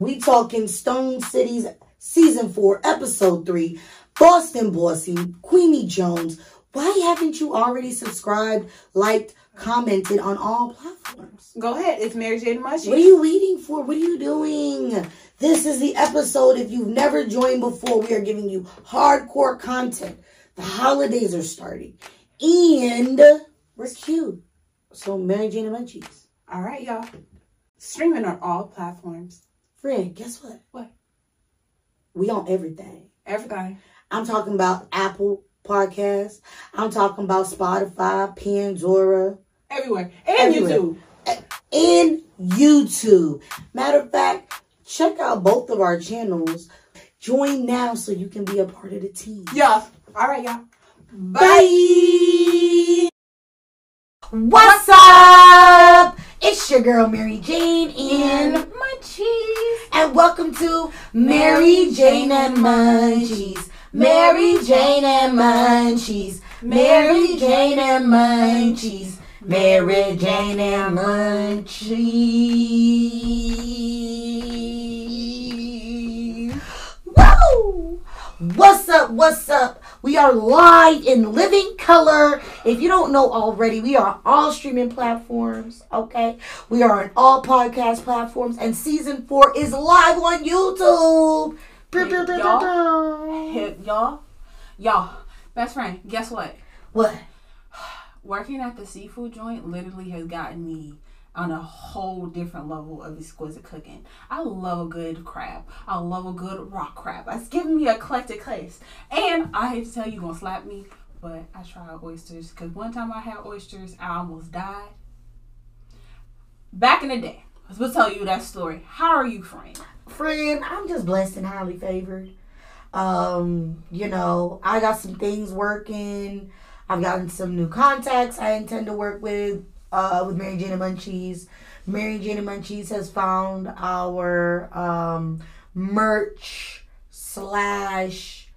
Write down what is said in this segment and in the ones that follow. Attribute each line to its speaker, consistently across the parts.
Speaker 1: We talking Stoned Cities season four, episode three, Boston Bossy, Queenie Jones. Why haven't you already subscribed, liked, commented on all platforms?
Speaker 2: Go ahead. It's Mary Jane Mushy.
Speaker 1: What are you waiting for? What are you doing? This is the episode. If you've never joined before, we are giving you hardcore content. The holidays are starting. And we're cute. So Mary Jane and Munchies.
Speaker 2: All right, y'all. Streaming on all platforms.
Speaker 1: Fred, guess what?
Speaker 2: What?
Speaker 1: We on everything.
Speaker 2: Everything.
Speaker 1: I'm talking about Apple Podcasts. I'm talking about Spotify, Pandora,
Speaker 2: Everywhere. And
Speaker 1: Everywhere.
Speaker 2: YouTube.
Speaker 1: and YouTube. Matter of fact, check out both of our channels. Join now so you can be a part of the team.
Speaker 2: Yeah. All right, y'all.
Speaker 1: Bye. What's up? It's your girl Mary Jane and. And welcome to Mary Jane and Munchies. Mary Jane and Munchies. Mary Jane and Munchies. Mary Jane and Munchies. Woo! What's up? What's up? We are live in living color. If you don't know already, we are on all streaming platforms. Okay, we are on all podcast platforms, and season four is live on YouTube. Pew, pew.
Speaker 2: Y'all. Y'all. Best friend, guess what?
Speaker 1: What?
Speaker 2: Working at the seafood joint literally has gotten me on a whole different level of exquisite cooking. I love a good crab. I love a good rock crab. It's giving me eclectic taste. And I hate to tell you, you're gonna slap me, but I tried oysters because one time I had oysters, I almost died. Back in the day, we'll tell you that story. How are you, friend?
Speaker 1: Friend, I'm just blessed and highly favored. Um, you know, I got some things working. I've gotten some new contacts I intend to work with uh, with Mary Jane and Munchies. Mary Jane and Munchies has found our um, merch slash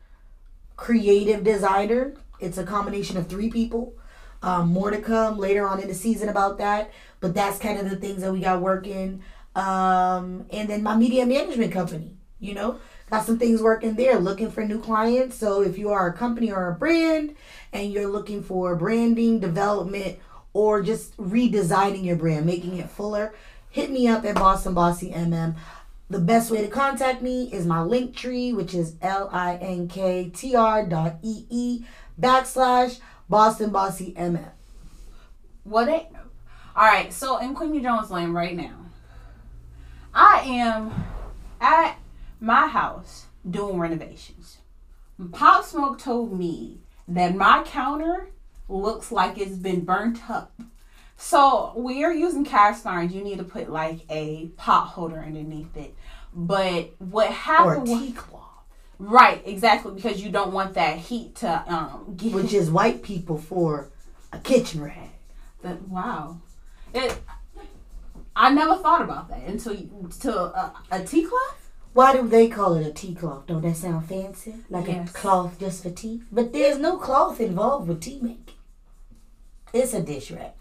Speaker 1: creative designer. It's a combination of three people. Um, more to come later on in the season about that. But that's kind of the things that we got working. Um, and then my media management company, you know, got some things working there, looking for new clients. So if you are a company or a brand and you're looking for branding, development, or just redesigning your brand, making it fuller, hit me up at Boston Bossy MM. The best way to contact me is my link tree, which is L-I-N-K-T-R dot E-E backslash Boston Bossy MM.
Speaker 2: What it? All right. So in Queenie Jones Lane right now, I am at my house doing renovations. Pop Smoke told me that my counter looks like it's been burnt up. So we are using cast irons. You need to put like a pot holder underneath it. But what
Speaker 1: Or
Speaker 2: happened? was-
Speaker 1: tea cloth,
Speaker 2: right, exactly, because you don't want that heat to um get
Speaker 1: which is white people for a kitchen rag.
Speaker 2: That wow, it. I never thought about that until to a, a tea cloth.
Speaker 1: Why do they call it a tea cloth? Don't that sound fancy? Like
Speaker 2: Yes.
Speaker 1: a cloth just for tea? But there's no cloth involved with tea making. It's a dish rack.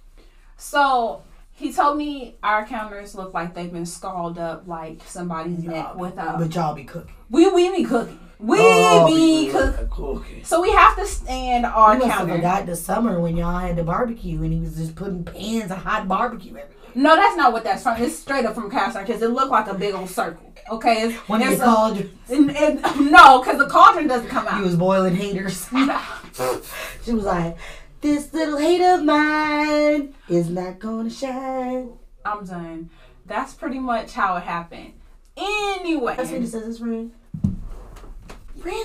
Speaker 2: So he told me our counters look like they've been scalded up like somebody's neck with a.
Speaker 1: But y'all be cooking.
Speaker 2: We we be cooking. We
Speaker 1: Oh,
Speaker 2: be
Speaker 1: be
Speaker 2: cooking.
Speaker 1: cooking.
Speaker 2: So we have to stand our
Speaker 1: You must have
Speaker 2: counter.
Speaker 1: forgot the summer when y'all had the barbecue and he was just putting pans of hot barbecue everywhere.
Speaker 2: No, that's not what that's from. It's straight up from cast iron because it looked like a big old circle. Okay, it's,
Speaker 1: When you
Speaker 2: it's a-
Speaker 1: called
Speaker 2: and- and- no, because the cauldron doesn't come out.
Speaker 1: He was boiling haters. she was like, this little hate of mine is not gonna shine.
Speaker 2: I'm done. That's pretty much how it happened. Anyway,
Speaker 1: That's what it says,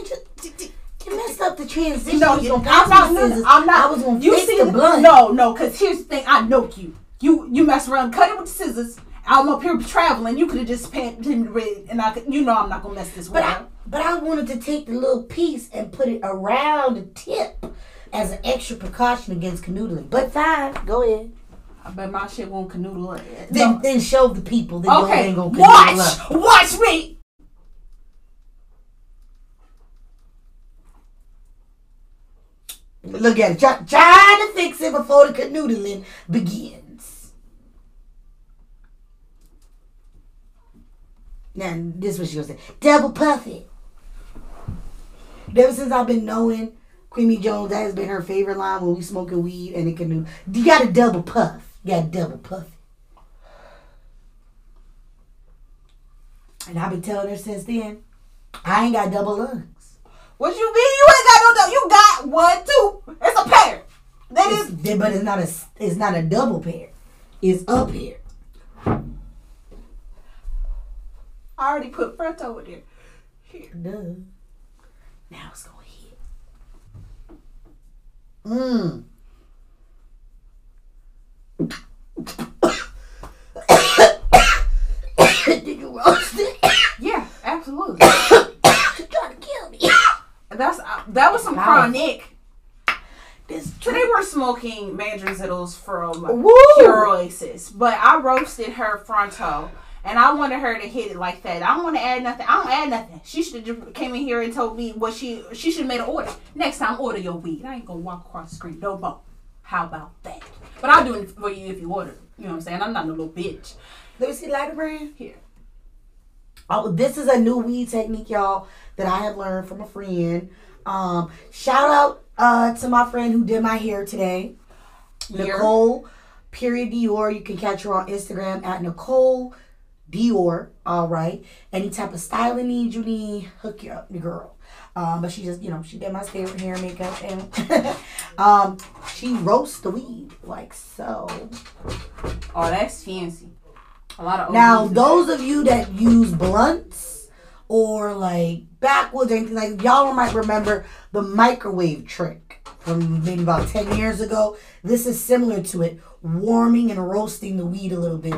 Speaker 1: just, d- d- you messed up the transition.
Speaker 2: No,
Speaker 1: You
Speaker 2: I'm not. No. I'm not.
Speaker 1: I was gonna
Speaker 2: you see
Speaker 1: the blunt.
Speaker 2: No, no, because here's the thing. I know you. You you mess around, cut it with the scissors. I'm up here traveling. You could have just painted him red, and I could. You know I'm not gonna mess this
Speaker 1: But I, but I wanted to take the little piece and put it around the tip as an extra precaution against canoodling. But fine, go ahead.
Speaker 2: I bet my shit won't canoodle.
Speaker 1: Then,
Speaker 2: No.
Speaker 1: then show the people that okay.
Speaker 2: Okay,
Speaker 1: ain't gonna canoodle up.
Speaker 2: watch, watch me.
Speaker 1: Look at it. Try, trying to fix it before the canoodling begins. Now this is what she gonna say. Double puff it. Ever since I've been knowing Queenie Jones, that has been her favorite line when we smoking weed and it can do. You got to double puff. You got to double puff. And I've been telling her since then, I ain't got double lungs.
Speaker 2: What you mean? You ain't got no double. You got one, two. It's a pair. That is.
Speaker 1: It's, but it's not a it's not a double pair. It's a pair.
Speaker 2: I already put front over there. Here.
Speaker 1: Duh. Now it's gonna hit. Mmm. Did you roast it?
Speaker 2: Yeah, absolutely.
Speaker 1: you trying to kill me.
Speaker 2: That's uh, that was some
Speaker 1: Wow.
Speaker 2: chronic.
Speaker 1: This
Speaker 2: So they were smoking mandarin zittles from
Speaker 1: Woo!
Speaker 2: Pure Oasis, but I roasted her fronto, and I wanted her to hit it like that. I don't want to add nothing. I don't add nothing. She should have just came in here and told me what she she should have made an order. Next time, order your weed. I ain't gonna walk across the screen. No more. How about that? But I'll do it for you if you order. You know what I'm saying? I'm not no little bitch.
Speaker 1: Let me see lighter brand.
Speaker 2: Here.
Speaker 1: Oh, this is a new weed technique, y'all, that I have learned from a friend. Um, shout out uh, to my friend who did my hair today. Nicole Period Dior. You can catch her on Instagram at Nicole Dior. All right. Any type of styling needs you need, hook you up, the girl. Um, but she just, you know, she did my hair, hair and makeup, and um, she roasts the weed like so.
Speaker 2: Oh, that's fancy. A lot of
Speaker 1: Now, those of you that use blunts or like backwoods or anything like y'all might remember the microwave trick from maybe about 10 years ago. This is similar to it, warming and roasting the weed a little bit,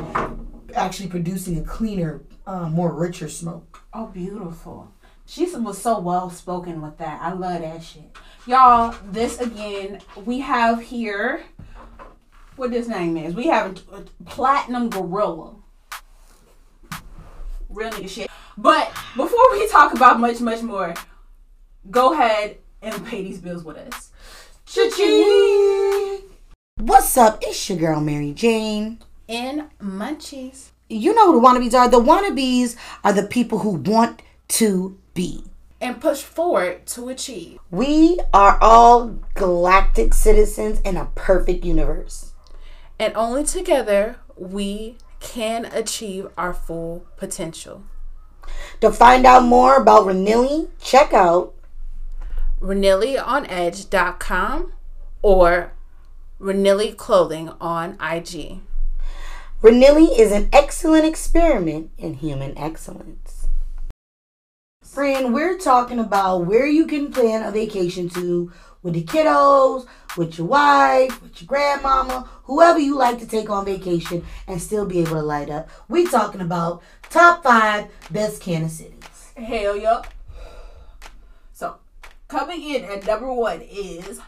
Speaker 1: actually producing a cleaner, uh, more richer smoke.
Speaker 2: Oh, beautiful. She was so well spoken with that. I love that shit. Y'all, this again, we have here what this name is. We have a, a platinum gorilla. Real nigga shit. But before we talk about much, much more, go ahead and pay these bills with us.
Speaker 1: Cha-ching! What's up? It's your girl Mary Jane.
Speaker 2: In munchies.
Speaker 1: You know who the wannabes are? The wannabes are the people who want to be.
Speaker 2: And push forward to achieve.
Speaker 1: We are all galactic citizens in a perfect universe.
Speaker 3: And only together we can achieve our full potential.
Speaker 1: To find out more about Renili, check out
Speaker 3: RenillyOnEdge.com or Renilly Clothing on IG.
Speaker 1: Renili is an excellent experiment in human excellence. Friend, we're talking about where you can plan a vacation to with the kiddos, with your wife, with your grandmama, whoever you like to take on vacation and still be able to light up. we talking about top five best cannabis cities.
Speaker 2: Hell yeah. So, coming in at number one is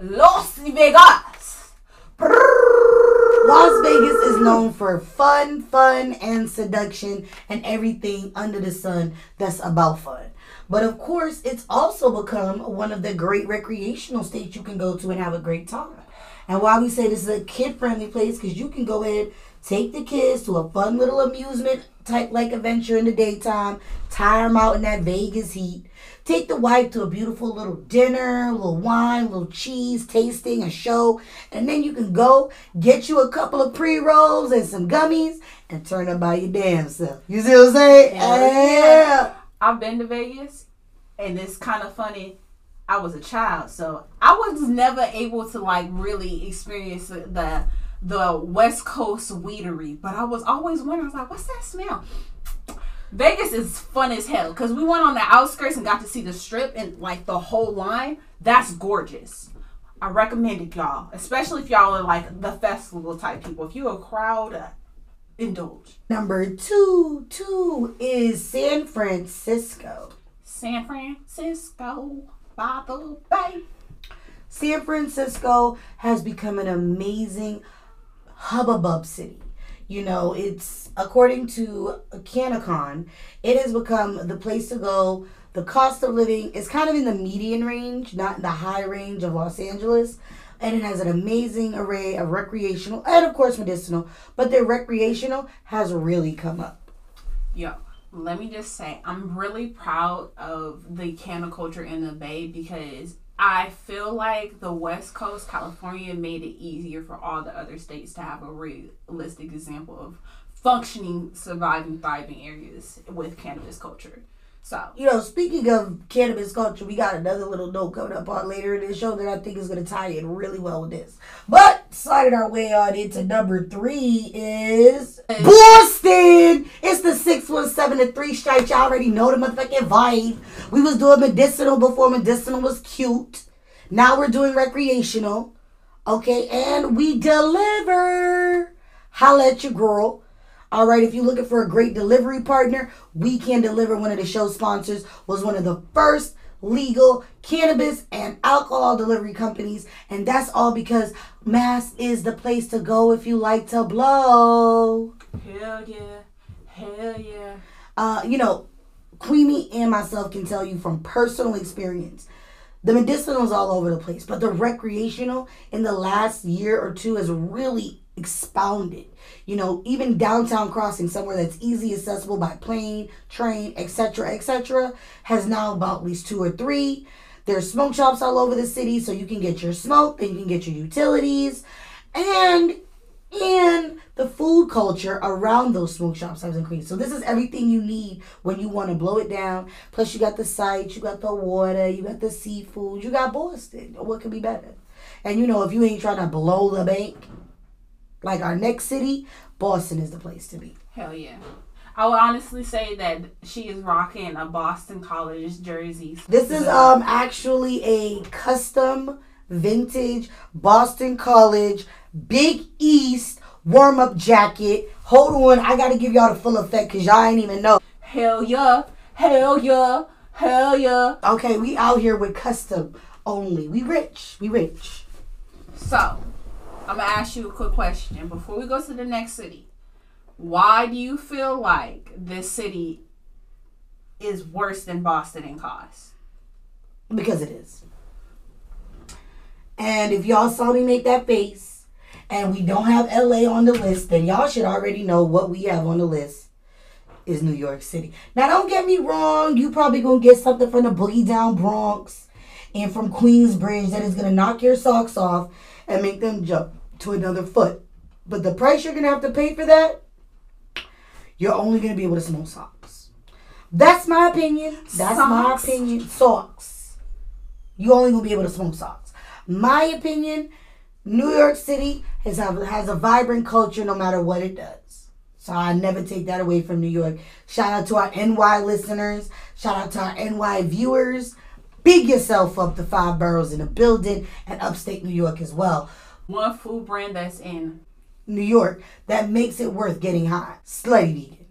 Speaker 2: Las Vegas.
Speaker 1: Las Vegas is known for fun, fun, and seduction and everything under the sun that's about fun. But of course, it's also become one of the great recreational states you can go to and have a great time. And why we say this is a kid friendly place, because you can go ahead, take the kids to a fun little amusement type like adventure in the daytime, tire them out in that Vegas heat. Take the wife to a beautiful little dinner, a little wine, a little cheese tasting, a show, and then you can go get you a couple of pre rolls and some gummies and turn up by your damn self. You see what I'm saying?
Speaker 2: Hell yeah. I've been to Vegas, and it's kind of funny. I was a child, so I was never able to like really experience the the West Coast weedery. But I was always wondering, I was like, "What's that smell?" Vegas is fun as hell because we went on the outskirts and got to see the strip and like the whole line. That's gorgeous. I recommend it, y'all, especially if y'all are like the festival type people. If you're a crowd, uh, indulge.
Speaker 1: Number two, two is San Francisco.
Speaker 2: San Francisco by the bay.
Speaker 1: San Francisco has become an amazing hubbub city. You know, it's according to Canacon, it has become the place to go. The cost of living is kind of in the median range, not in the high range of Los Angeles. And it has an amazing array of recreational and, of course, medicinal. But their recreational has really come up.
Speaker 2: Yo, let me just say, I'm really proud of the cannabis culture in the Bay because I feel like the West Coast, California, made it easier for all the other states to have a realistic example of functioning, surviving, thriving areas with cannabis culture. So,
Speaker 1: You know, speaking of cannabis culture, we got another little note coming up on later in this show that I think is going to tie in really well with this. But sliding our way on into number three is It's the six one seven to three strike. Y'all already know the motherfucking vibe. We was doing medicinal before medicinal was cute. Now we're doing recreational. Okay, and we deliver. Holla at your girl. All right, if you're looking for a great delivery partner, we can deliver. One of the show sponsors was one of the first legal cannabis and alcohol delivery companies, and that's all because Mass is the place to go if you like to blow.
Speaker 2: hell yeah. Hell yeah.
Speaker 1: Uh, you know, Queenie and myself can tell you from personal experience. The medicinal is all over the place, but the recreational in the last year or two has really expounded. You know, even downtown crossing, somewhere that's easy accessible by plane, train, etc., etc., has now about at least two or three. There's smoke shops all over the city, so you can get your smoke, and you can get your utilities, and and the food culture around those smoke shops has increased. So this is everything you need when you want to blow it down. Plus you got the sites, you got the water, you got the seafood, you got Boston. What could be better? And you know if you ain't trying to blow the bank, like our next city, Boston is the place to be.
Speaker 2: Hell yeah. I would honestly say that she is rocking a Boston College jersey.
Speaker 1: This is um actually a custom vintage Boston College Big East warm up jacket. Hold on, I gotta give y'all the full effect because y'all ain't even know.
Speaker 2: Hell yeah. Hell yeah. Hell yeah.
Speaker 1: Okay, we out here with custom only. We rich. We rich.
Speaker 2: So, I'm gonna ask you a quick question before we go to the next city. Why do you feel like this city is worse than Boston in cost?
Speaker 1: Because it is. And if y'all saw me make that face and we don't have LA on the list, then y'all should already know what we have on the list is New York City. Now don't get me wrong, you probably gonna get something from the Boogie Down Bronx and from Queensbridge that is gonna knock your socks off and make them jump to another foot. But the price you're gonna have to pay for that, you're only gonna be able to smoke socks. That's my opinion. That's my opinion. Socks. You only gonna be able to smoke socks. My opinion, New York City has has a vibrant culture no matter what it does. So I never take that away from New York. Shout out to our NY listeners. Shout out to our NY viewers. Big yourself up the five boroughs in the building and upstate New York as well.
Speaker 2: One food brand that's in.
Speaker 1: New York that makes it worth getting high. Slutty vegan.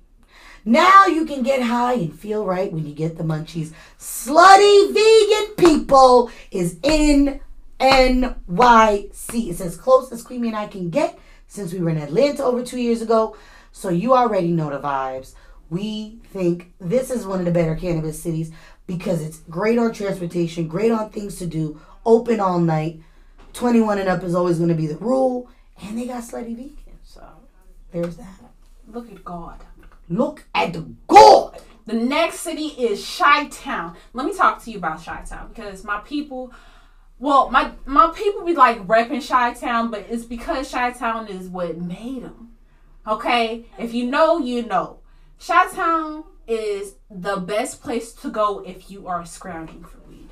Speaker 1: Now you can get high and feel right when you get the munchies. Slutty vegan people is in NYC. It's as close as Queenie and I can get since we were in Atlanta over two years ago. So you already know the vibes. We think this is one of the better cannabis cities because it's great on transportation, great on things to do, open all night. 21 and up is always going to be the rule. And they got slutty vegan. So there's that.
Speaker 2: Look at God.
Speaker 1: Look at the God.
Speaker 2: The next city is Chi Town. Let me talk to you about Chi Town because my people, well, my my people be like repping Chi Town, but it's because Chi Town is what made them. Okay, if you know, you know. Chi Town is the best place to go if you are scrounging for weed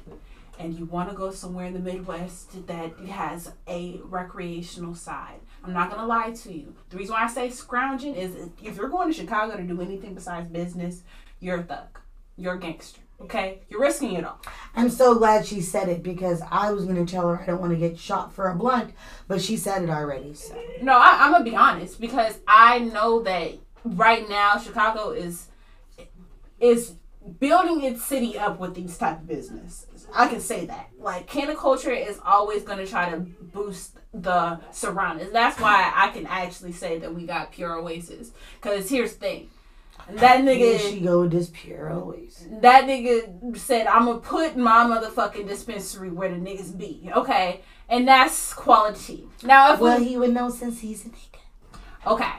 Speaker 2: and you want to go somewhere in the Midwest that has a recreational side. I'm not gonna lie to you. The reason why I say scrounging is if you're going to Chicago to do anything besides business, you're a thug. You're a gangster. Okay? You're risking it all.
Speaker 1: I'm so glad she said it because I was going to tell her I don't want to get shot for a blunt, but she said it already. So.
Speaker 2: No, I, I'm gonna be honest because I know that right now Chicago is is building its city up with these type of businesses. I can say that. Like culture is always gonna try to boost the surroundings. That's why I can actually say that we got pure oasis. Cause here's the thing. That nigga.
Speaker 1: Here she go with this pure Oasis.
Speaker 2: that nigga said I'm gonna put my motherfucking dispensary where the niggas be, okay? And that's quality. Now if
Speaker 1: Well,
Speaker 2: we
Speaker 1: he would know since he's a nigga.
Speaker 2: Okay.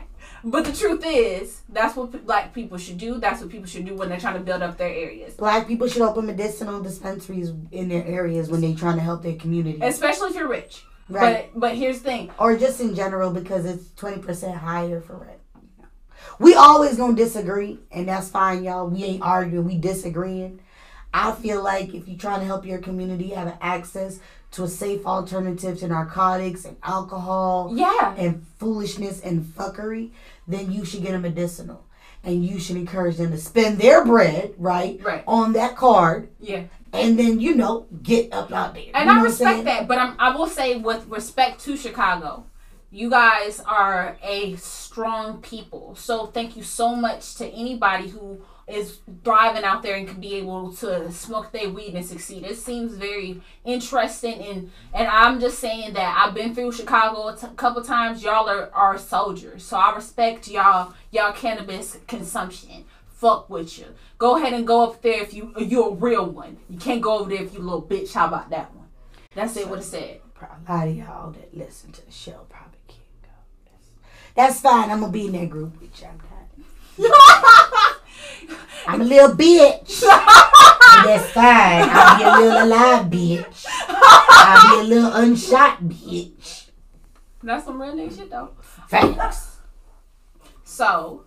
Speaker 2: But the truth is, that's what p- black people should do. That's what people should do when they're trying to build up their areas.
Speaker 1: Black people should open medicinal dispensaries in their areas when they're trying to help their community.
Speaker 2: Especially if you're rich.
Speaker 1: Right.
Speaker 2: But but here's the thing.
Speaker 1: or just in general because it's 20% higher for rent. We always gonna disagree, and that's fine, y'all. We ain't arguing, we disagreeing. I feel like if you're trying to help your community have access to a safe alternative to narcotics and alcohol
Speaker 2: Yeah.
Speaker 1: and foolishness and fuckery, then you should get a medicinal. And you should encourage them to spend their bread, right,
Speaker 2: Right.
Speaker 1: on that card,
Speaker 2: Yeah.
Speaker 1: and then, you know, get up out there.
Speaker 2: And
Speaker 1: You know
Speaker 2: I respect that, but I'm, I will say, with respect to Chicago, you guys are a strong people. So thank you so much to anybody who is thriving out there and can be able to smoke their weed and succeed. It seems very interesting, and and I'm just saying that I've been through Chicago a t- couple times. Y'all are, are soldiers, so I respect y'all y'all cannabis consumption. Fuck with you. Go ahead and go up there if you if you're a real one. You can't go over there if you little bitch. How about that one? That's it. What it said.
Speaker 1: A lot of y'all that listen to the show probably can't go. That's, that's fine. I'm gonna be in that group with you. I'm a little bitch. That's fine. I'll be a little alive bitch. I'll be a little unshot bitch.
Speaker 2: That's some real nigga shit though.
Speaker 1: Thanks.
Speaker 2: So,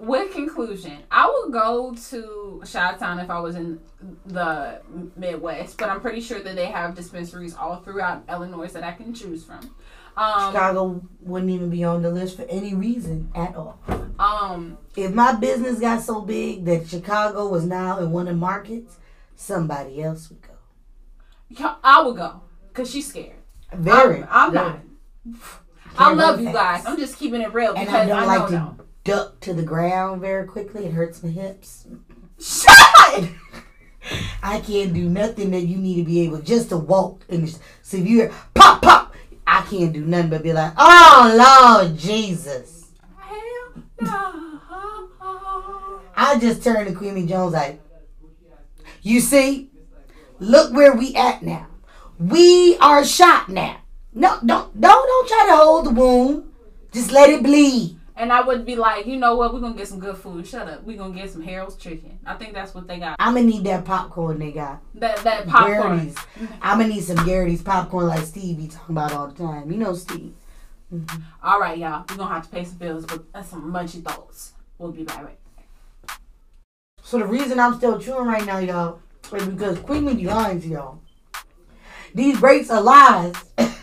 Speaker 2: with conclusion, I would go to Chi-Town if I was in the Midwest, but I'm pretty sure that they have dispensaries all throughout Illinois that I can choose from. Um,
Speaker 1: Chicago wouldn't even be on the list for any reason at all.
Speaker 2: um,
Speaker 1: If my business got so big that Chicago was now in one of the markets, somebody else would go.
Speaker 2: I would go because she's scared.
Speaker 1: Very.
Speaker 2: I'm, I'm not. I love you guys. I'm just keeping it real
Speaker 1: And
Speaker 2: because
Speaker 1: I
Speaker 2: I,
Speaker 1: don't
Speaker 2: know
Speaker 1: like to duck to the ground very quickly. It hurts my hips.
Speaker 2: Shut!
Speaker 1: I can't do nothing that you need to be able just to walk. And so if you hear pop pop, I can't do nothing but be like, oh Lord Jesus.
Speaker 2: Hell no.
Speaker 1: I just turned to Queenie Jones like, you see, look where we at now. We are shot now. No, don't don't don't try to hold the wound. Just let it bleed.
Speaker 2: And I would be like, you know what? We're gonna get some good food. Shut up. We're gonna get some Harold's chicken. I think that's what they got.
Speaker 1: I'ma need that popcorn they got.
Speaker 2: That that popcorn.
Speaker 1: Garrett's. I'ma need some Garrett's popcorn like Steve be talking about all the time. You know Steve. Mm-hmm.
Speaker 2: All right, y'all. We're gonna have to pay some bills, but that's some munchy thoughts. We'll be right back.
Speaker 1: So the reason I'm still chewing right now, y'all, is because Queen lying to y'all. These breaks are lies.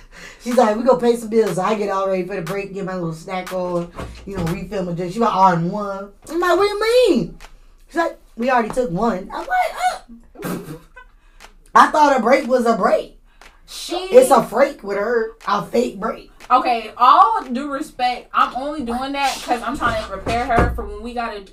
Speaker 1: She's like, we gonna pay some bills. So I get all ready for the break, get my little snack on, you know, refill my drink. She like, all in one. I'm like, what do you mean? She's like, we already took one. I'm like, uh. I thought a break was a break.
Speaker 2: She.
Speaker 1: It's a freak with her, a fake break.
Speaker 2: okay. All due respect, I'm only doing that because I'm trying to prepare her for when we gotta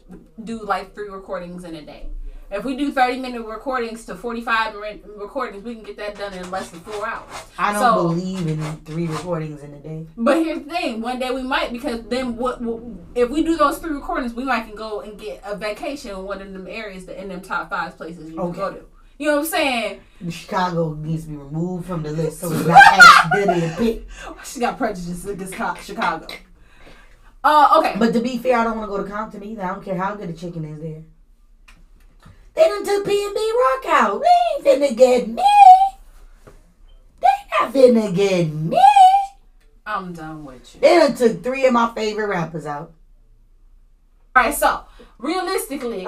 Speaker 2: do like three recordings in a day. If we do 30 minute recordings to 45 minute recordings, we can get that done in less than four hours.
Speaker 1: I don't
Speaker 2: So-
Speaker 1: believe in three recordings in a day.
Speaker 2: But here's the thing: one day we might, because then what? what if we do those three recordings, we might can go and get a vacation in one of them areas that in them top five places you
Speaker 1: Okay.
Speaker 2: can go to. You know what I'm saying?
Speaker 1: Chicago needs to be removed from the list so it's not accidentally picked.
Speaker 2: She got prejudice against Chicago. Uh, okay.
Speaker 1: But to be fair, I don't want to go to Compton either. I don't care how good the chicken is there. They done took PnB Rock out. They ain't finna get me. They not finna get me.
Speaker 2: I'm done with you.
Speaker 1: They done took three of my favorite rappers out.
Speaker 2: All right. So realistically,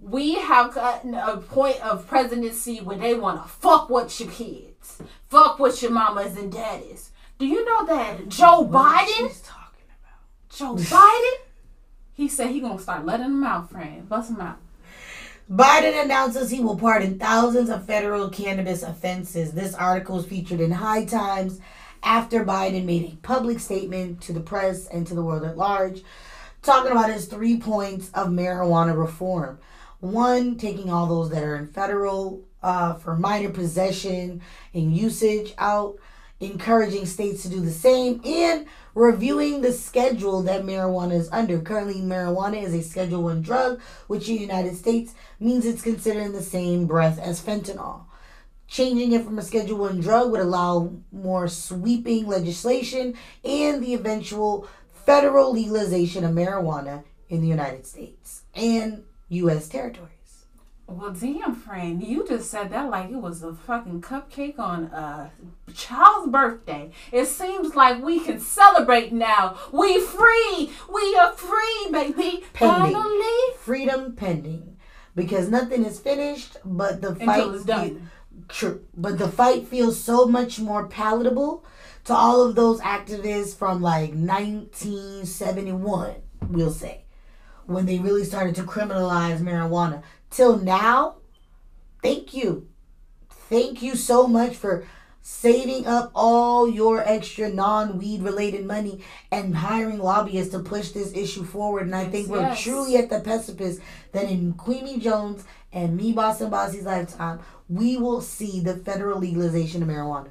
Speaker 2: we have gotten a point of presidency where they want to fuck with your kids, fuck with your mamas and daddies. Do you know that Joe Biden?
Speaker 1: Talking about.
Speaker 2: Joe Biden? He said he gonna start letting them out, friend. Bust them out.
Speaker 1: Biden announces he will pardon thousands of federal cannabis offenses. This article is featured in High Times after Biden made a public statement to the press and to the world at large, talking about his three points of marijuana reform. One, taking all those that are in federal uh, for minor possession and usage out, encouraging states to do the same, and reviewing the schedule that marijuana is under. Currently, marijuana is a Schedule One drug, which in the United States means it's considered in the same breath as fentanyl. Changing it from a Schedule One drug would allow more sweeping legislation and the eventual federal legalization of marijuana in the United States and U.S. territories.
Speaker 2: Well, damn, friend, you just said that like it was a fucking cupcake on a child's birthday. It seems like we can celebrate now. We free. We are free, baby.
Speaker 1: Pending.
Speaker 2: Finally.
Speaker 1: Freedom pending. Because nothing is finished, but the fight
Speaker 2: Until it's done.
Speaker 1: True. But the fight feels so much more palatable to all of those activists from like 1971, we'll say, when they really started to criminalize marijuana. Till now, thank you. Thank you so much for saving up all your extra non weed related money and hiring lobbyists to push this issue forward. And I think we're truly at the precipice that in Queenie Jones and me, Boston Bossy's lifetime, we will see the federal legalization of marijuana.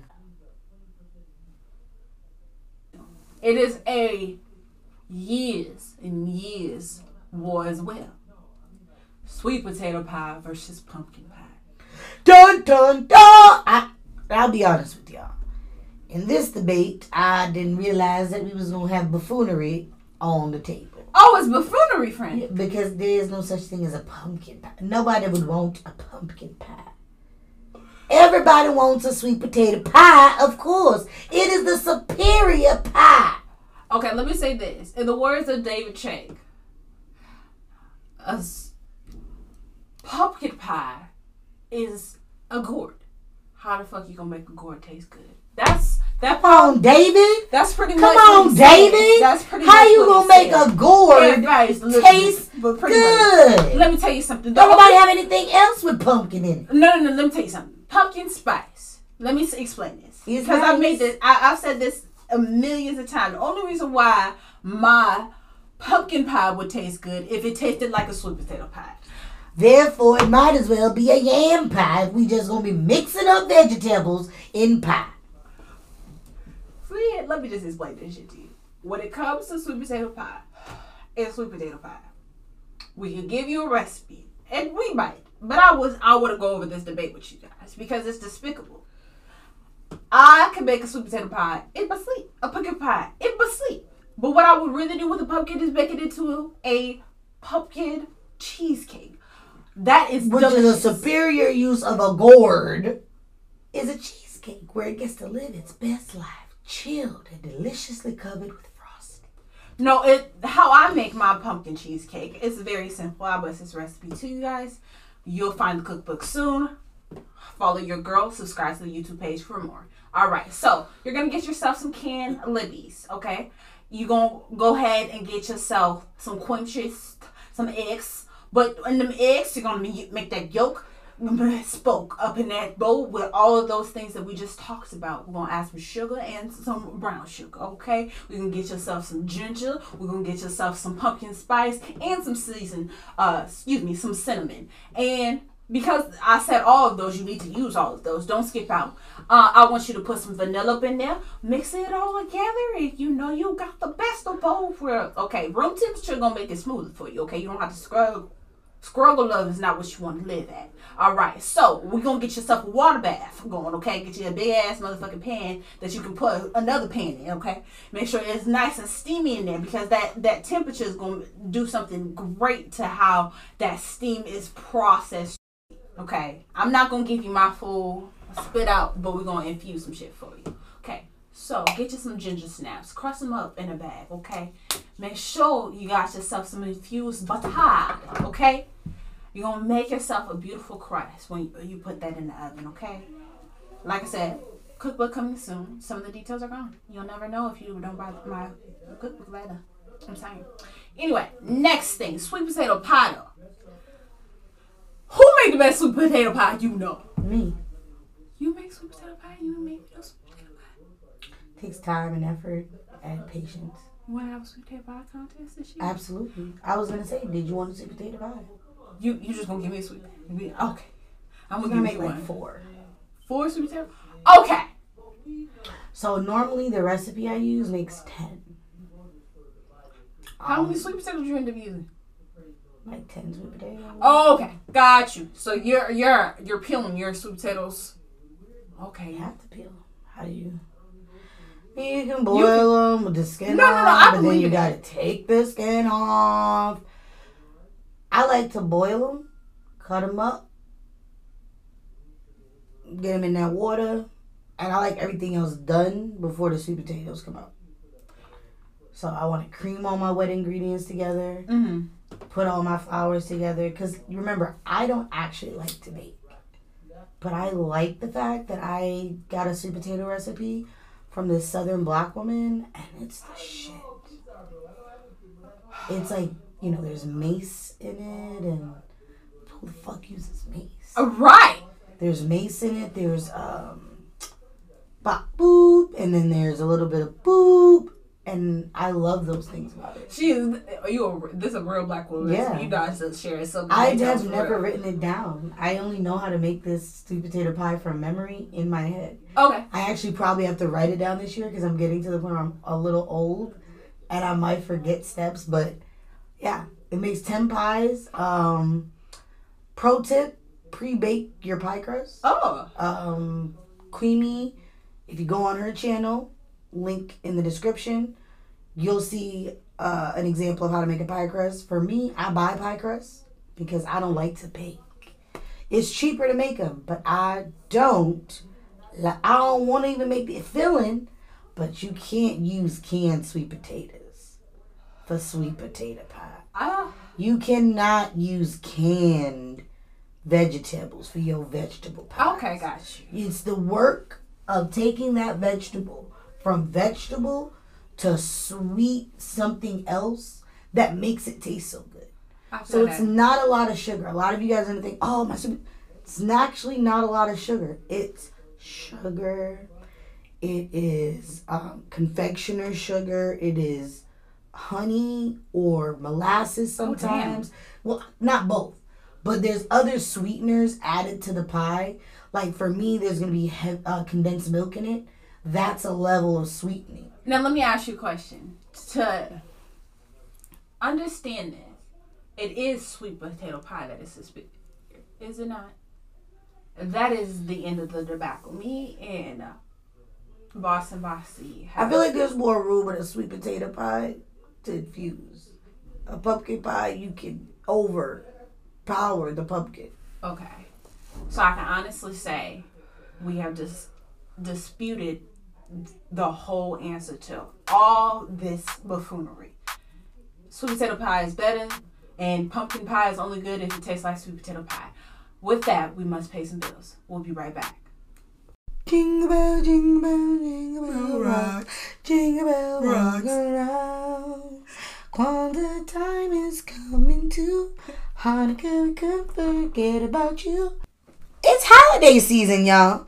Speaker 2: It is a years and years war as well. Sweet potato pie versus pumpkin pie.
Speaker 1: Dun dun dun! I, I'll be honest with y'all. In this debate, I didn't realize that we was gonna have buffoonery on the table.
Speaker 2: Oh, it's buffoonery, friend.
Speaker 1: Because there is no such thing as a pumpkin pie. Nobody would want a pumpkin pie. Everybody wants a sweet potato pie, of course. It is the superior pie.
Speaker 2: Okay, let me say this. In the words of David Chang, a s- pumpkin pie is a gourd. How the fuck you gonna make a gourd taste good? That's that
Speaker 1: Come on, David.
Speaker 2: That's pretty
Speaker 1: Come
Speaker 2: much. what
Speaker 1: on. David.
Speaker 2: That's pretty
Speaker 1: How you gonna make
Speaker 2: said.
Speaker 1: a gourd taste
Speaker 2: pretty much.
Speaker 1: good?
Speaker 2: Let me tell you something.
Speaker 1: Don't nobody have anything else with pumpkin in it.
Speaker 2: No, no, no. Let me tell you something. Pumpkin spice. Let me explain this because I've made this. I, I've said this a millions of times. The only reason why my pumpkin pie would taste good if it tasted like a sweet potato pie.
Speaker 1: Therefore, it might as well be a yam pie if we just gonna be mixing up vegetables in pie.
Speaker 2: Fred, let me just explain this shit to you. When it comes to sweet potato pie, it's sweet potato pie. We can give you a recipe, and we might. But I was I want to go over this debate with you guys because it's despicable. I can make a sweet potato pie in my sleep, a pumpkin pie in my sleep. But what I would really do with a pumpkin is make it into a pumpkin cheesecake. That is
Speaker 1: Which is a superior use of a gourd, is a cheesecake where it gets to live its best life, chilled and deliciously covered with frosting.
Speaker 2: No, it how I make my pumpkin cheesecake. It's very simple. I bust this recipe to you guys. You'll find the cookbook soon. Follow your girl. Subscribe to the YouTube page for more. All right, so you're gonna get yourself some canned Libby's. Okay, you gonna go ahead and get yourself some quenches, some eggs. But in them eggs, you're gonna make that yolk spoke up in that bowl with all of those things that we just talked about. We're gonna add some sugar and some brown sugar, okay? We're gonna get yourself some ginger, we're gonna get yourself some pumpkin spice and some season, uh, excuse me, some cinnamon. And because I said all of those, you need to use all of those. Don't skip out. Uh, I want you to put some vanilla up in there, mix it all together, you know you got the best of both worlds. Okay, room temperature gonna make it smoother for you. Okay, you don't have to scrub Scruggle love is not what you want to live at. All right, so we're gonna get yourself a water bath going. Okay, get you a big ass motherfucking pan that you can put another pan in. Okay, make sure it's nice and steamy in there because that that temperature is gonna do something great to how that steam is processed. Okay, I'm not gonna give you my full spit out, but we're gonna infuse some shit for you. Okay, so get you some ginger snaps, crush them up in a bag. Okay, make sure you got yourself some infused butter. Okay, you're gonna make yourself a beautiful crust when you, put that in the oven. Okay, like I said, cookbook coming soon. Some of the details are gone. You'll never know if you don't buy my cookbook later. I'm saying. Anyway, next thing, sweet potato pie. Who made the best sweet potato pie? You know.
Speaker 1: Me.
Speaker 2: You make sweet potato pie. You make no sweet potato pie.
Speaker 1: Takes time and effort and patience.
Speaker 2: You want to have a sweet potato pie contest this year?
Speaker 1: Absolutely. I was gonna say, did you want a sweet potato pie?
Speaker 2: You you just gonna give me a sweet potato? Okay, I'm
Speaker 1: I'm
Speaker 2: gonna
Speaker 1: gonna make like
Speaker 2: one.
Speaker 1: four.
Speaker 2: Four sweet potato. Okay.
Speaker 1: So normally the recipe I use makes ten.
Speaker 2: How
Speaker 1: Um,
Speaker 2: many sweet potatoes do you end up using?
Speaker 1: Like ten sweet potatoes.
Speaker 2: Oh, okay, got you. So you're you're you're peeling your sweet potatoes.
Speaker 1: You
Speaker 2: Okay.
Speaker 1: have to peel. How do you? You can boil them with the skin
Speaker 2: No, no,
Speaker 1: off,
Speaker 2: no, I
Speaker 1: but then you gotta take the skin off. I like to boil them, cut them up, get them in that water, and I like everything else done before the sweet potatoes come out. So I want to cream all my wet ingredients together,
Speaker 2: Mm-hmm.
Speaker 1: Put all my flowers together. Because remember, I don't actually like to bake, but I like the fact that I got a sweet potato recipe from this Southern black woman, and it's the shit. It's like you know, there's mace in it, and who the fuck uses mace?
Speaker 2: Right.
Speaker 1: There's mace in it. There's um, bop boop, and then there's a little bit of boop, and I love those things about it.
Speaker 2: She is. You. A, this is a real black woman.
Speaker 1: Yeah.
Speaker 2: You guys just share so. many
Speaker 1: I have never
Speaker 2: real.
Speaker 1: written it down. I only know how to make this sweet potato pie from memory in my head.
Speaker 2: Okay.
Speaker 1: I actually probably have to write it down this year because I'm getting to the point where I'm a little old, and I might forget steps. But yeah, it makes ten pies. Um, pro tip: pre-bake your pie crust.
Speaker 2: Oh.
Speaker 1: um, Queenie, if you go on her channel, link in the description, you'll see uh, an example of how to make a pie crust. For me, I buy pie crust because I don't like to bake. It's cheaper to make them, but I don't. li- I don't want to even make the filling, but you can't use canned sweet potatoes for sweet potato pie.
Speaker 2: Ah.
Speaker 1: You cannot use canned vegetables for your vegetable pie.
Speaker 2: Okay. Got you.
Speaker 1: It's the work of taking that vegetable from vegetable to sweet something else that makes it taste so good. So it's
Speaker 2: that.
Speaker 1: not a lot of sugar. A lot of you guys are gonna think, oh my sweet. It's actually not a lot of sugar. It's sugar. It is um, confectioner sugar. It is honey or molasses
Speaker 2: Oh,
Speaker 1: sometimes. well, not both, but there's other sweeteners added to the pie. Like for me, there's gonna be he- uh, condensed milk in it. That's a level of sweetening.
Speaker 2: Now let me ask you a question. To understand this, it is sweet potato pie that is suspicious, is it not? That is the end of the debacle. Me and uh, Boston Bossy.
Speaker 1: I feel like there's more room in a sweet potato pie to infuse. A pumpkin pie, you can overpower the pumpkin.
Speaker 2: Okay. So I can honestly say we have just disputed the whole answer to all this buffoonery. Sweet potato pie is better, and pumpkin pie is only good if it tastes like sweet potato pie. With that, we must pay some bills. We'll be right back.
Speaker 1: Jingle bell, jingle bell, jingle bell rock, jingle bell rock around. Kwanzaa time is coming too. Hanukkah, we could forget about you. It's holiday season, y'all.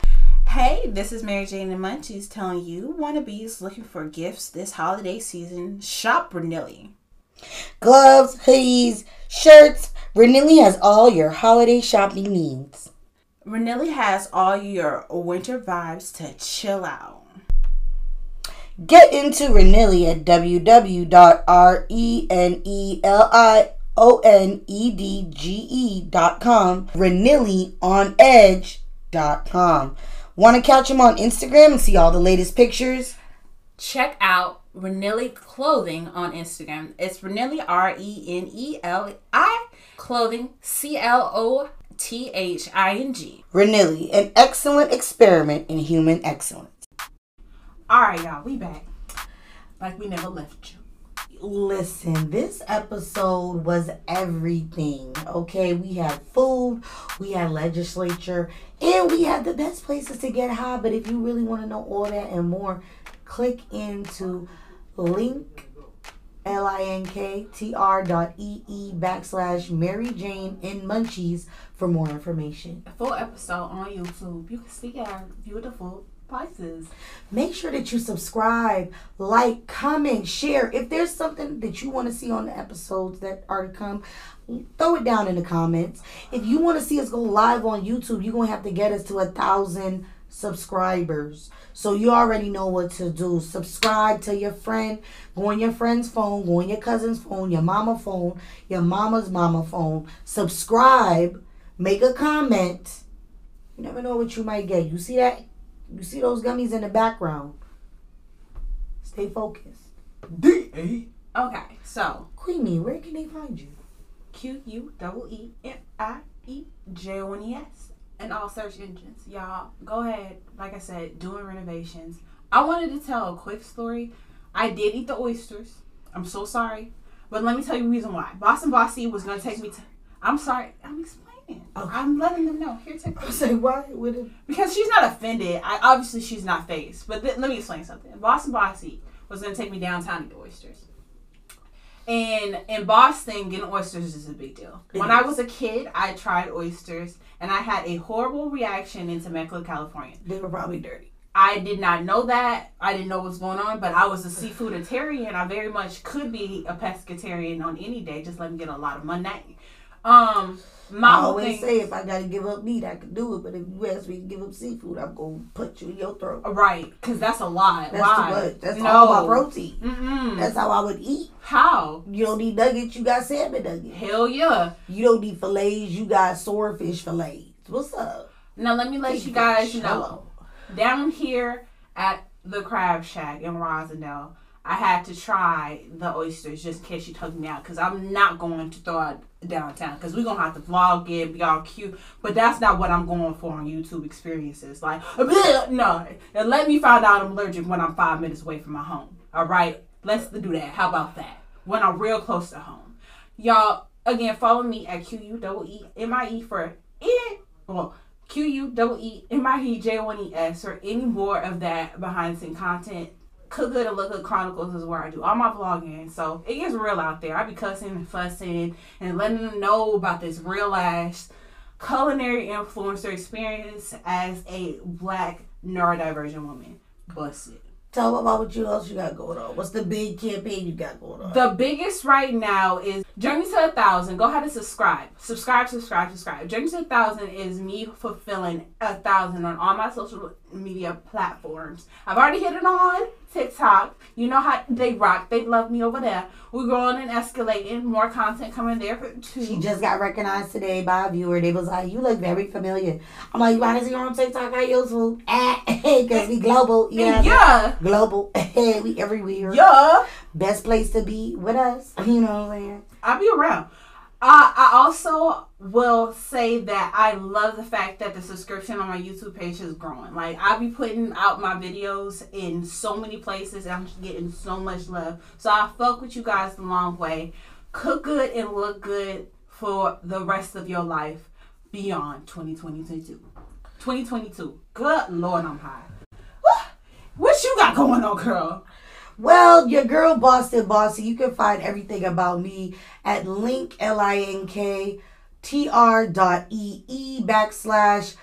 Speaker 3: Hey, this is Mary Jane and Munchies telling you wannabes looking for gifts this holiday season. Shop Renilli.
Speaker 1: Gloves, hoodies, shirts. Renilli has all your holiday shopping needs.
Speaker 3: Renilli has all your winter vibes to chill out.
Speaker 1: Get into Renilli at www.renilionedge.com. RenilliOnEdge.com. Want to catch them on Instagram and see all the latest pictures?
Speaker 3: Check out Renilli Clothing on Instagram. It's Renilli R E N E L I Clothing C L O T H I N G.
Speaker 1: Renilli, an excellent experiment in human excellence.
Speaker 2: All right, y'all, we back. Like we never left you.
Speaker 1: Listen, this episode was everything. Okay, we had food, we had legislature, and we had the best places to get high. But if you really want to know all that and more, click into link L I N K T R dot E E backslash Mary Jane in Munchies for more information.
Speaker 2: A full episode on YouTube. You can see our beautiful
Speaker 1: Make sure that you subscribe, like, comment, share. If there's something that you want to see on the episodes that are to come, throw it down in the comments. If you want to see us go live on YouTube, you're to have to get us to a thousand subscribers. So you already know what to do. Subscribe to your friend. Go on your friend's phone, go on your cousin's phone, your mama phone, your mama's mama phone. Subscribe, make a comment. You never know what you might get. You see that? You see those gummies in the background? Stay focused.
Speaker 2: D A. Okay, so
Speaker 1: Queenie, where can they find you?
Speaker 2: Q U double E M I E J O N E S and all search engines. Y'all go ahead. Like I said, doing renovations. I wanted to tell a quick story. I did eat the oysters. I'm so sorry, but let me tell you the reason why. Boston Bossy was gonna take me to. I'm sorry. I'm explaining.
Speaker 1: Okay.
Speaker 2: I'm letting them know. Here, take
Speaker 1: I say why? With it?
Speaker 2: because she's not offended. I obviously she's not fazed. But th- let me explain something. Boston Bossy was gonna take me downtown to get oysters. And in Boston, getting oysters is a big deal. When I was a kid, I tried oysters and I had a horrible reaction in Temecula, California.
Speaker 1: They were probably dirty.
Speaker 2: I did not know that. I didn't know what was going on, but I was a seafooditarian. I very much could be a pescatarian on any day. Just let me get a lot of money. Um, my
Speaker 1: I always
Speaker 2: thing,
Speaker 1: say if I gotta give up meat, I can do it. But if you ask me to give up seafood, I'm gonna put you in your throat.
Speaker 2: right? Because that's a lot.
Speaker 1: That's
Speaker 2: Why?
Speaker 1: too much. That's
Speaker 2: no.
Speaker 1: all my protein.
Speaker 2: Mm-mm.
Speaker 1: That's how I would eat.
Speaker 2: How?
Speaker 1: You don't need nuggets, you got salmon nuggets.
Speaker 2: Hell yeah.
Speaker 1: You don't need fillets, you got swordfish fillets. What's up?
Speaker 2: Now let me let
Speaker 1: Take
Speaker 2: you guys know. Down here at the Crab Shack in Roslindale, I had to try the oysters just in case she took me out because I'm not going to throw it downtown because we're gonna have to vlog it, be all cute. But that's not what I'm going for on YouTube experiences. Like, no, and let me find out I'm allergic when I'm five minutes away from my home. All right, let's do that. How about that? When I'm real close to home, y'all. Again, follow me at Q U E M I E for it. Well, Q U E M I E J O N E S or any more of that behind the scene content. Cook Good and Look Good Chronicles is where I do all my vlogging. So it gets real out there. I be cussing and fussing and letting them know about this real ass culinary influencer experience as a black neurodivergent woman. Bust it.
Speaker 1: Tell them about what you else you got going on. What's the big campaign you got going on?
Speaker 2: The biggest right now is Journey to a Thousand. Go ahead and subscribe. Subscribe, subscribe, subscribe. Journey to a Thousand is me fulfilling a thousand on all my social media platforms. I've already hit it on TikTok. You know how they rock. They love me over there. We're growing and escalating. More content coming there too.
Speaker 1: she just got recognized today by a viewer. They was like, "You look very familiar." I'm like, "Why does he on TikTok? I use food, because we global. Yeah,
Speaker 2: Yeah.
Speaker 1: global. we everywhere.
Speaker 2: Yeah.
Speaker 1: Best place to be with us. You know what I'm saying?
Speaker 2: I'll be around. I also will say that I love the fact that the subscription on my YouTube page is growing. Like I'll be putting out my videos in so many places and I'm getting so much love. So I fuck with you guys the long way. Cook good and look good for the rest of your life beyond 2022. 2022. Good lord, I'm high. What you got going on, girl?
Speaker 1: Well, your girl Boston Bossy, you can find everything about me at link L I N K T R dot E E backslash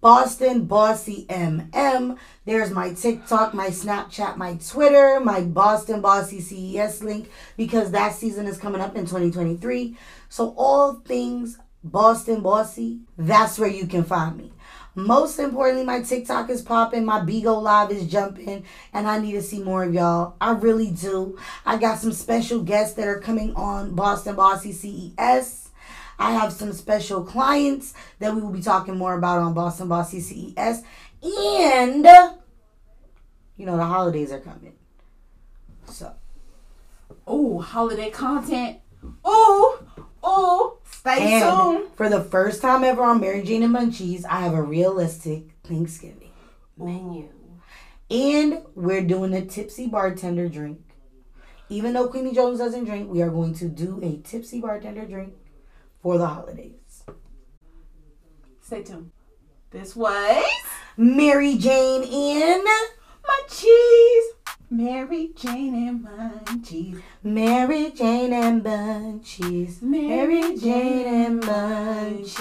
Speaker 1: Boston Bossy MM. There's my TikTok, my Snapchat, my Twitter, my Boston Bossy CES link because that season is coming up in 2023. So all things Boston Bossy, that's where you can find me. Most importantly, my TikTok is popping, my Bigo Live is jumping, and I need to see more of y'all. I really do. I got some special guests that are coming on Boston Bossy CES. I have some special clients that we will be talking more about on Boston Bossy CES. And, you know, the holidays are coming. So,
Speaker 2: Oh, holiday content. Oh, ooh. Stay
Speaker 1: and
Speaker 2: tuned.
Speaker 1: for the first time ever on Mary Jane and Munchies, I have a realistic Thanksgiving.
Speaker 2: Menu.
Speaker 1: And we're doing a tipsy bartender drink. Even though Queenie Jones doesn't drink, we are going to do a tipsy bartender drink for the holidays.
Speaker 2: Stay tuned. This was
Speaker 1: Mary Jane in
Speaker 2: my cheese. Mary Jane and Munchies.
Speaker 1: Mary Jane and Bunchies. Mary Jane and Bunchies.